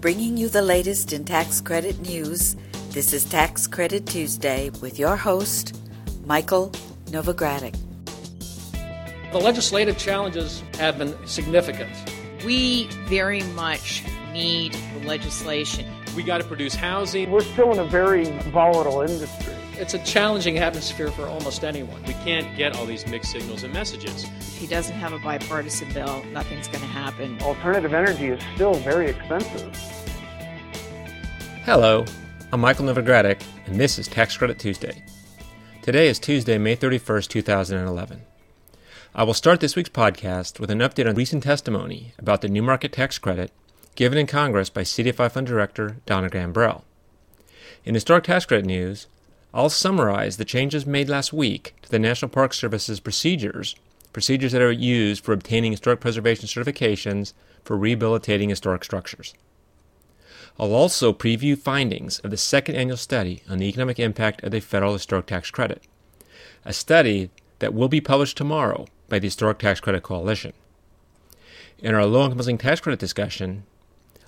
Bringing you the latest in tax credit news, this is Tax Credit Tuesday with your host, Michael Novogradac. The legislative challenges have been significant. We very much need the legislation. We got to produce housing. We're still in a very volatile industry. It's a challenging atmosphere for almost anyone. We can't get all these mixed signals and messages. If he doesn't have a bipartisan bill, nothing's going to happen. Alternative energy is still very expensive. Hello, I'm Michael Novogradac, and this is Tax Credit Tuesday. Today is Tuesday, May 31st, 2011. I will start this week's podcast with an update on recent testimony about the New Market Tax Credit given in Congress by CDFI Fund Director Donna Gambrell. In historic tax credit news, I'll summarize the changes made last week to the National Park Service's procedures, procedures that are used for obtaining historic preservation certifications for rehabilitating historic structures. I'll also preview findings of the second annual study on the economic impact of the federal historic tax credit, a study that will be published tomorrow by the Historic Tax Credit Coalition. In our low income housing tax credit discussion,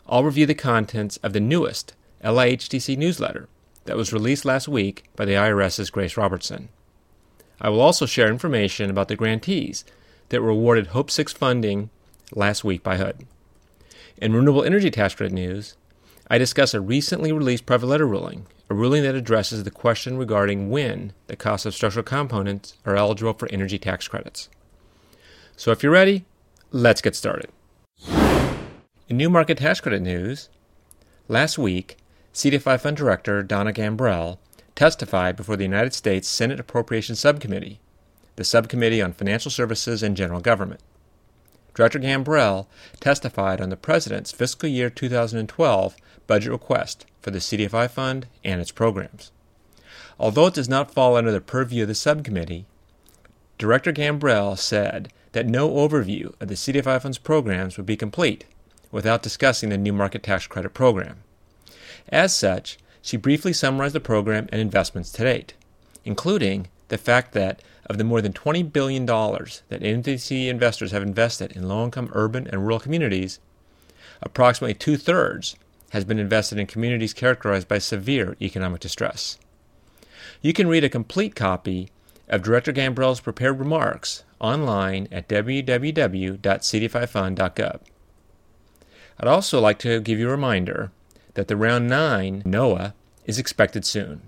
I'll review the contents of the newest LIHTC newsletter that was released last week by the IRS's Grace Robertson. I will also share information about the grantees that were awarded Hope 6 funding last week by HUD. In renewable energy tax credit news, I discuss a recently released private letter ruling, a ruling that addresses the question regarding when the cost of structural components are eligible for energy tax credits. So if you're ready, let's get started. In new market tax credit news, last week, CDFI Fund Director Donna Gambrell testified before the United States Senate Appropriations Subcommittee, the Subcommittee on Financial Services and General Government. Director Gambrell testified on the President's fiscal year 2012 budget request for the CDFI Fund and its programs. Although it does not fall under the purview of the subcommittee, Director Gambrell said that no overview of the CDFI Fund's programs would be complete without discussing the New Market Tax Credit Program. As such, she briefly summarized the program and investments to date, including the fact that of the more than $20 billion that NMTC investors have invested in low income urban and rural communities, approximately two thirds has been invested in communities characterized by severe economic distress. You can read a complete copy of Director Gambrell's prepared remarks online at www.cdfifund.gov. I'd also like to give you a reminder that the Round 9 NOAA is expected soon.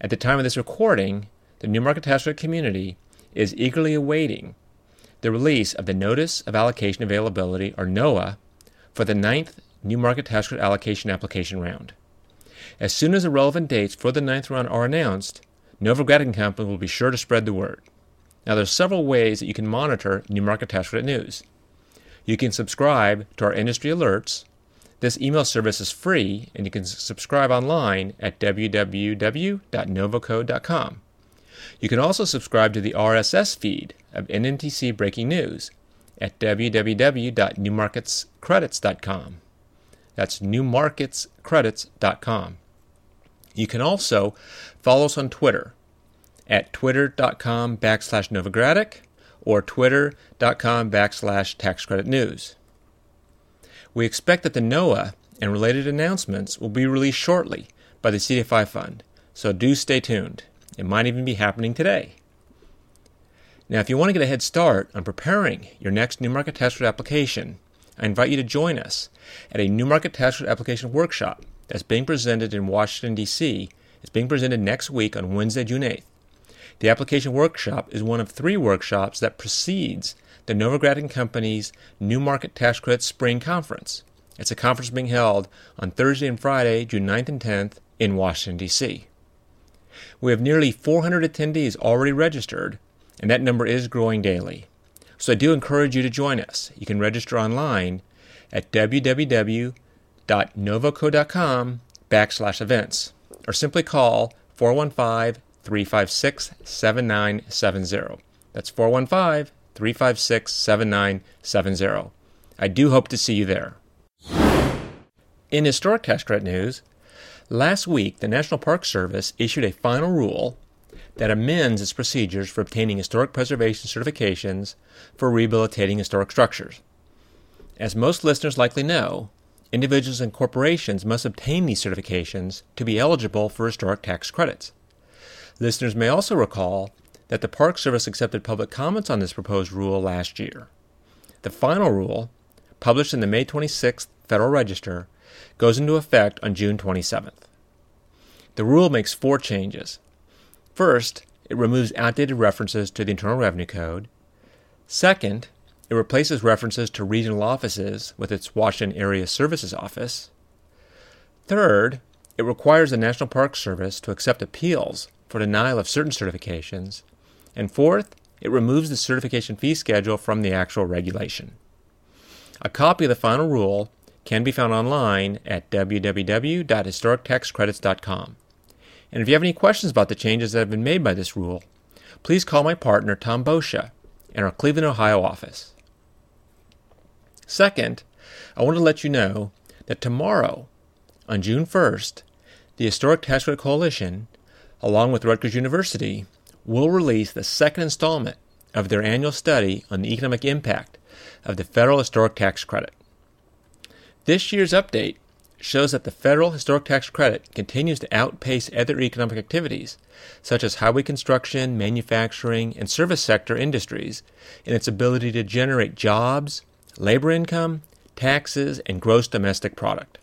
At the time of this recording, the New Market Tax community is eagerly awaiting the release of the Notice of Allocation Availability, or NOAA, for the ninth New Market Tax Allocation Application Round. As soon as the relevant dates for the ninth round are announced, Novogradac Company will be sure to spread the word. Now, there are several ways that you can monitor New Market Tax news. You can subscribe to our industry alerts. This email service is free, and you can subscribe online at www.novoco.com. You can also subscribe to the RSS feed of NMTC Breaking News at www.newmarketscredits.com. That's newmarketscredits.com. You can also follow us on Twitter at twitter.com backslash Novogradac or twitter.com backslash tax credit news. We expect that the NOAA and related announcements will be released shortly by the CDFI Fund, so do stay tuned. It might even be happening today. Now, if you want to get a head start on preparing your next New Market Tax Credit application, I invite you to join us at a New Market Tax Credit application workshop that's being presented in Washington, D.C. It's being presented next week on Wednesday, June 8th. The application workshop is one of three workshops that precedes the Novogradac Company's New Market Tax Credit Spring Conference. It's a conference being held on Thursday and Friday, June 9th and 10th in Washington, D.C. We have nearly 400 attendees already registered, and that number is growing daily. So I do encourage you to join us. You can register online at www.novoco.com backslash events or simply call 415 356 7970. That's 415 356 7970. I do hope to see you there. In historic tax credit news, last week the National Park Service issued a final rule that amends its procedures for obtaining historic preservation certifications for rehabilitating historic structures. As most listeners likely know, individuals and corporations must obtain these certifications to be eligible for historic tax credits. Listeners may also recall that the Park Service accepted public comments on this proposed rule last year. The final rule, published in the May 26th Federal Register, goes into effect on June 27th. The rule makes four changes. First, it removes outdated references to the Internal Revenue Code. Second, it replaces references to regional offices with its Washington Area Services Office. Third, it requires the National Park Service to accept appeals for denial of certain certifications. And fourth, it removes the certification fee schedule from the actual regulation. A copy of the final rule can be found online at www.historictaxcredits.com. And if you have any questions about the changes that have been made by this rule, please call my partner Tom Boccia in our Cleveland, Ohio office. Second, I want to let you know that tomorrow, on June 1st, the Historic Tax Credit Coalition, along with Rutgers University, will release the second installment of their annual study on the economic impact of the federal historic tax credit. This year's update shows that the federal historic tax credit continues to outpace other economic activities, such as highway construction, manufacturing, and service sector industries, in its ability to generate jobs, labor income, taxes, and gross domestic product.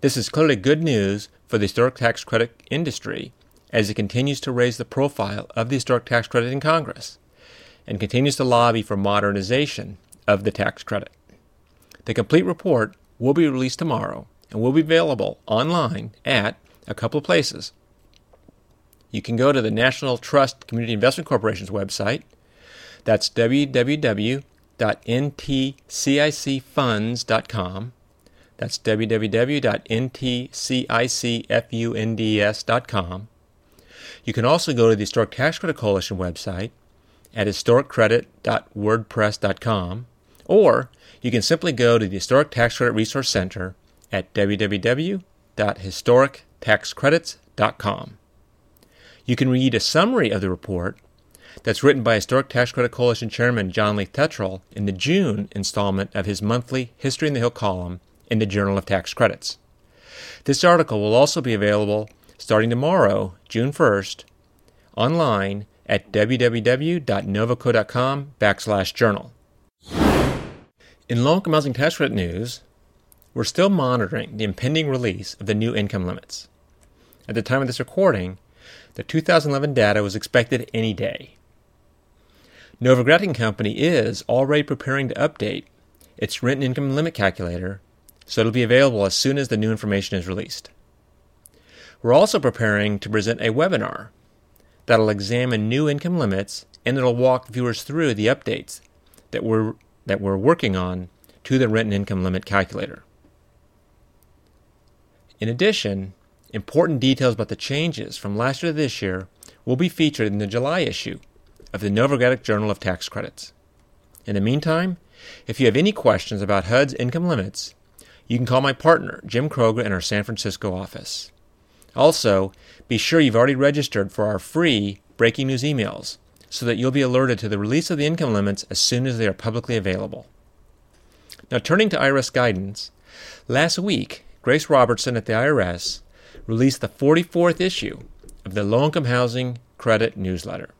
This is clearly good news for the historic tax credit industry as it continues to raise the profile of the historic tax credit in Congress and continues to lobby for modernization of the tax credit. The complete report will be released tomorrow and will be available online at a couple of places. You can go to the National Trust Community Investment Corporation's website. That's www.ntcicfunds.com. That's www.ntcicfunds.com. You can also go to the Historic Tax Credit Coalition website at historiccredit.wordpress.com, or you can simply go to the Historic Tax Credit Resource Center at www.historictaxcredits.com. You can read a summary of the report that's written by Historic Tax Credit Coalition Chairman John Leith-Tetrault in the June installment of his monthly History in the Hill column in the Journal of Tax Credits. This article will also be available starting tomorrow, June 1st, online at www.novoco.com backslash journal. In low-income housing tax credit news, we're still monitoring the impending release of the new income limits. At the time of this recording, the 2011 data was expected any day. Novogradac Company is already preparing to update its written income limit calculator so it'll be available as soon as the new information is released. We're also preparing to present a webinar that'll examine new income limits and it'll walk viewers through the updates that we're, that we're working on to the written income limit calculator. In addition, important details about the changes from last year to this year will be featured in the July issue of the Novogradac Journal of Tax Credits. In the meantime, if you have any questions about HUD's income limits, you can call my partner, Jim Kroger, in our San Francisco office. Also, be sure you've already registered for our free breaking news emails so that you'll be alerted to the release of the income limits as soon as they are publicly available. Now, turning to IRS guidance, last week, Grace Robertson at the IRS released the 44th issue of the Low Income Housing Credit Newsletter.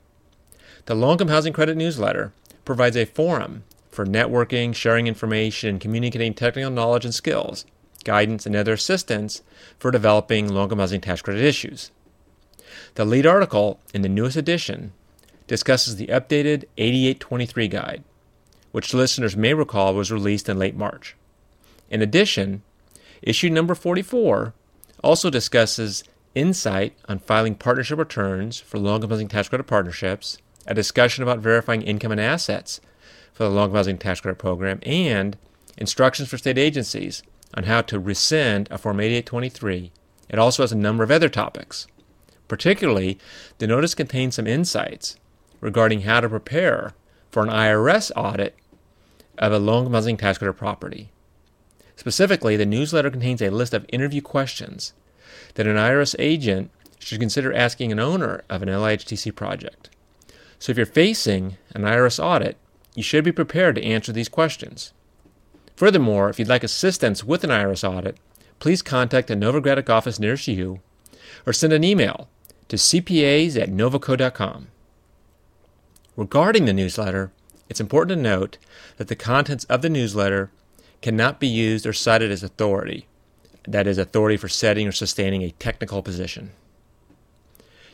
The Low Income Housing Credit Newsletter provides a forum for networking, sharing information, and communicating technical knowledge and skills guidance, and other assistance for developing housing tax credit issues. The lead article in the newest edition discusses the updated 8823 guide, which listeners may recall was released in late March. In addition, issue number 44 also discusses insight on filing partnership returns for low income housing tax credit partnerships, a discussion about verifying income and assets for the low income housing tax credit program, and instructions for state agencies on how to rescind a Form 8823. It also has a number of other topics. Particularly, the notice contains some insights regarding how to prepare for an IRS audit of a loan housing tax credit property. Specifically, the newsletter contains a list of interview questions that an IRS agent should consider asking an owner of an LIHTC project. So if you're facing an IRS audit, you should be prepared to answer these questions. Furthermore, if you'd like assistance with an IRS audit, please contact the Novogradac office nearest you or send an email to cpas at novoco.com. Regarding the newsletter, it's important to note that the contents of the newsletter cannot be used or cited as authority, that is, authority for setting or sustaining a technical position.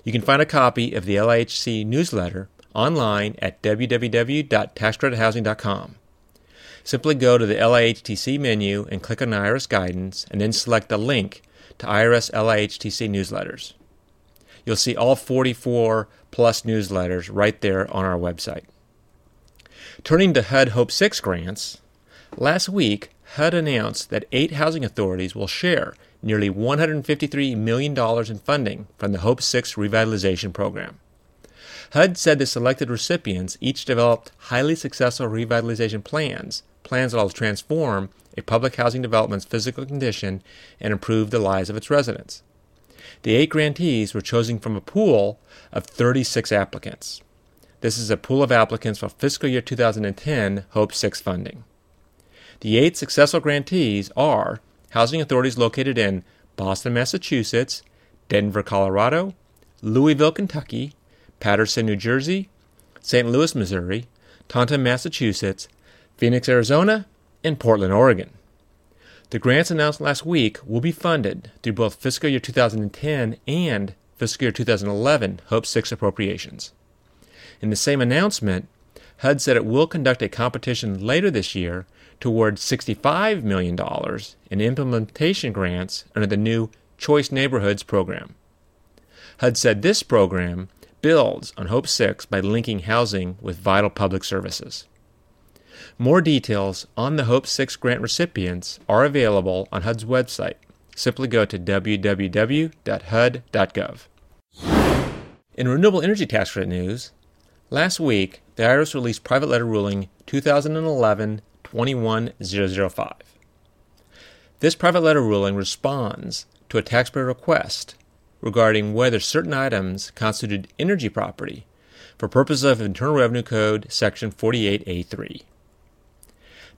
You can find a copy of the LIHC newsletter online at www.taxcredithousing.com. Simply go to the LIHTC menu and click on IRS Guidance, and then select the link to IRS LIHTC newsletters. You'll see all 44 plus newsletters right there on our website. Turning to HUD Hope 6 grants, last week HUD announced that eight housing authorities will share nearly $153 million in funding from the Hope 6 revitalization program. HUD said the selected recipients each developed highly successful revitalization plans, plans that will transform a public housing development's physical condition and improve the lives of its residents. The eight grantees were chosen from a pool of 36 applicants. This is a pool of applicants for fiscal year 2010 Hope 6 funding. The eight successful grantees are housing authorities located in Boston, Massachusetts, Denver, Colorado, Louisville, Kentucky, Paterson, New Jersey, St. Louis, Missouri, Taunton, Massachusetts, Phoenix, Arizona, and Portland, Oregon. The grants announced last week will be funded through both fiscal year 2010 and fiscal year 2011 Hope 6 appropriations. In the same announcement, HUD said it will conduct a competition later this year to award $65 million in implementation grants under the new Choice Neighborhoods program. HUD said this program builds on Hope 6 by linking housing with vital public services. More details on the Hope 6 grant recipients are available on HUD's website. Simply go to www.hud.gov. In renewable energy tax credit news, last week the IRS released private letter ruling 2011 21005. This private letter ruling responds to a taxpayer request regarding whether certain items constituted energy property for purposes of Internal Revenue Code Section 48A3.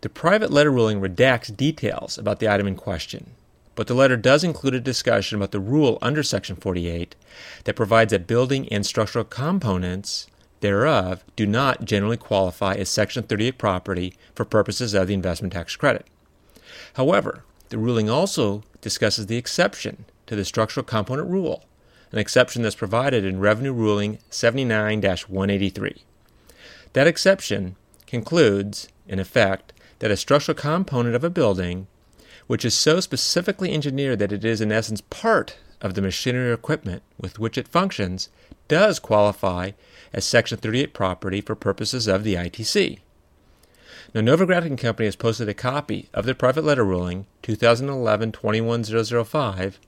The private letter ruling redacts details about the item in question, but the letter does include a discussion about the rule under Section 48 that provides that building and structural components thereof do not generally qualify as Section 38 property for purposes of the investment tax credit. However, the ruling also discusses the exception to the structural component rule, an exception that's provided in Revenue Ruling 79 183. That exception concludes, in effect, that a structural component of a building, which is so specifically engineered that it is in essence part of the machinery or equipment with which it functions, does qualify as Section 38 property for purposes of the ITC. Now, Novogradac Company has posted a copy of their private letter ruling 2011 21005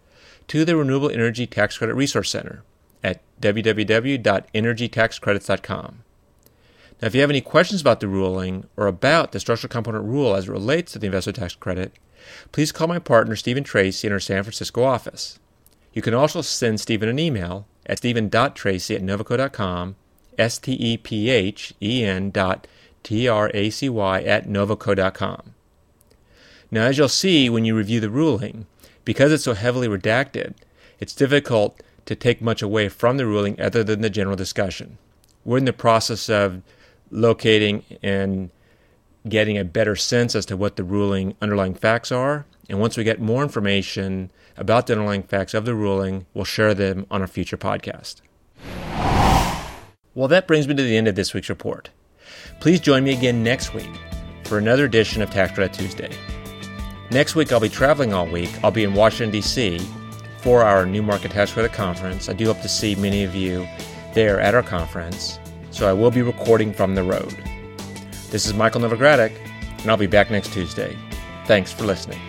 to the Renewable Energy Tax Credit Resource Center at www.energytaxcredits.com. Now, if you have any questions about the ruling or about the structural component rule as it relates to the investor tax credit, please call my partner Stephen Tracy in our San Francisco office. You can also send Stephen an email at stephen.tracy at novoco.com, S T E P H E N dot T R A C Y at novoco.com. Now, as you'll see when you review the ruling, because it's so heavily redacted, it's difficult to take much away from the ruling other than the general discussion. We're in the process of locating and getting a better sense as to what the ruling underlying facts are. And once we get more information about the underlying facts of the ruling, we'll share them on a future podcast. Well, that brings me to the end of this week's report. Please join me again next week for another edition of Tax Credit Tuesday. Next week, I'll be traveling all week. I'll be in Washington, D.C. for our New Market Tax Credit Conference. I do hope to see many of you there at our conference, so I will be recording from the road. This is Michael Novogradac, and I'll be back next Tuesday. Thanks for listening.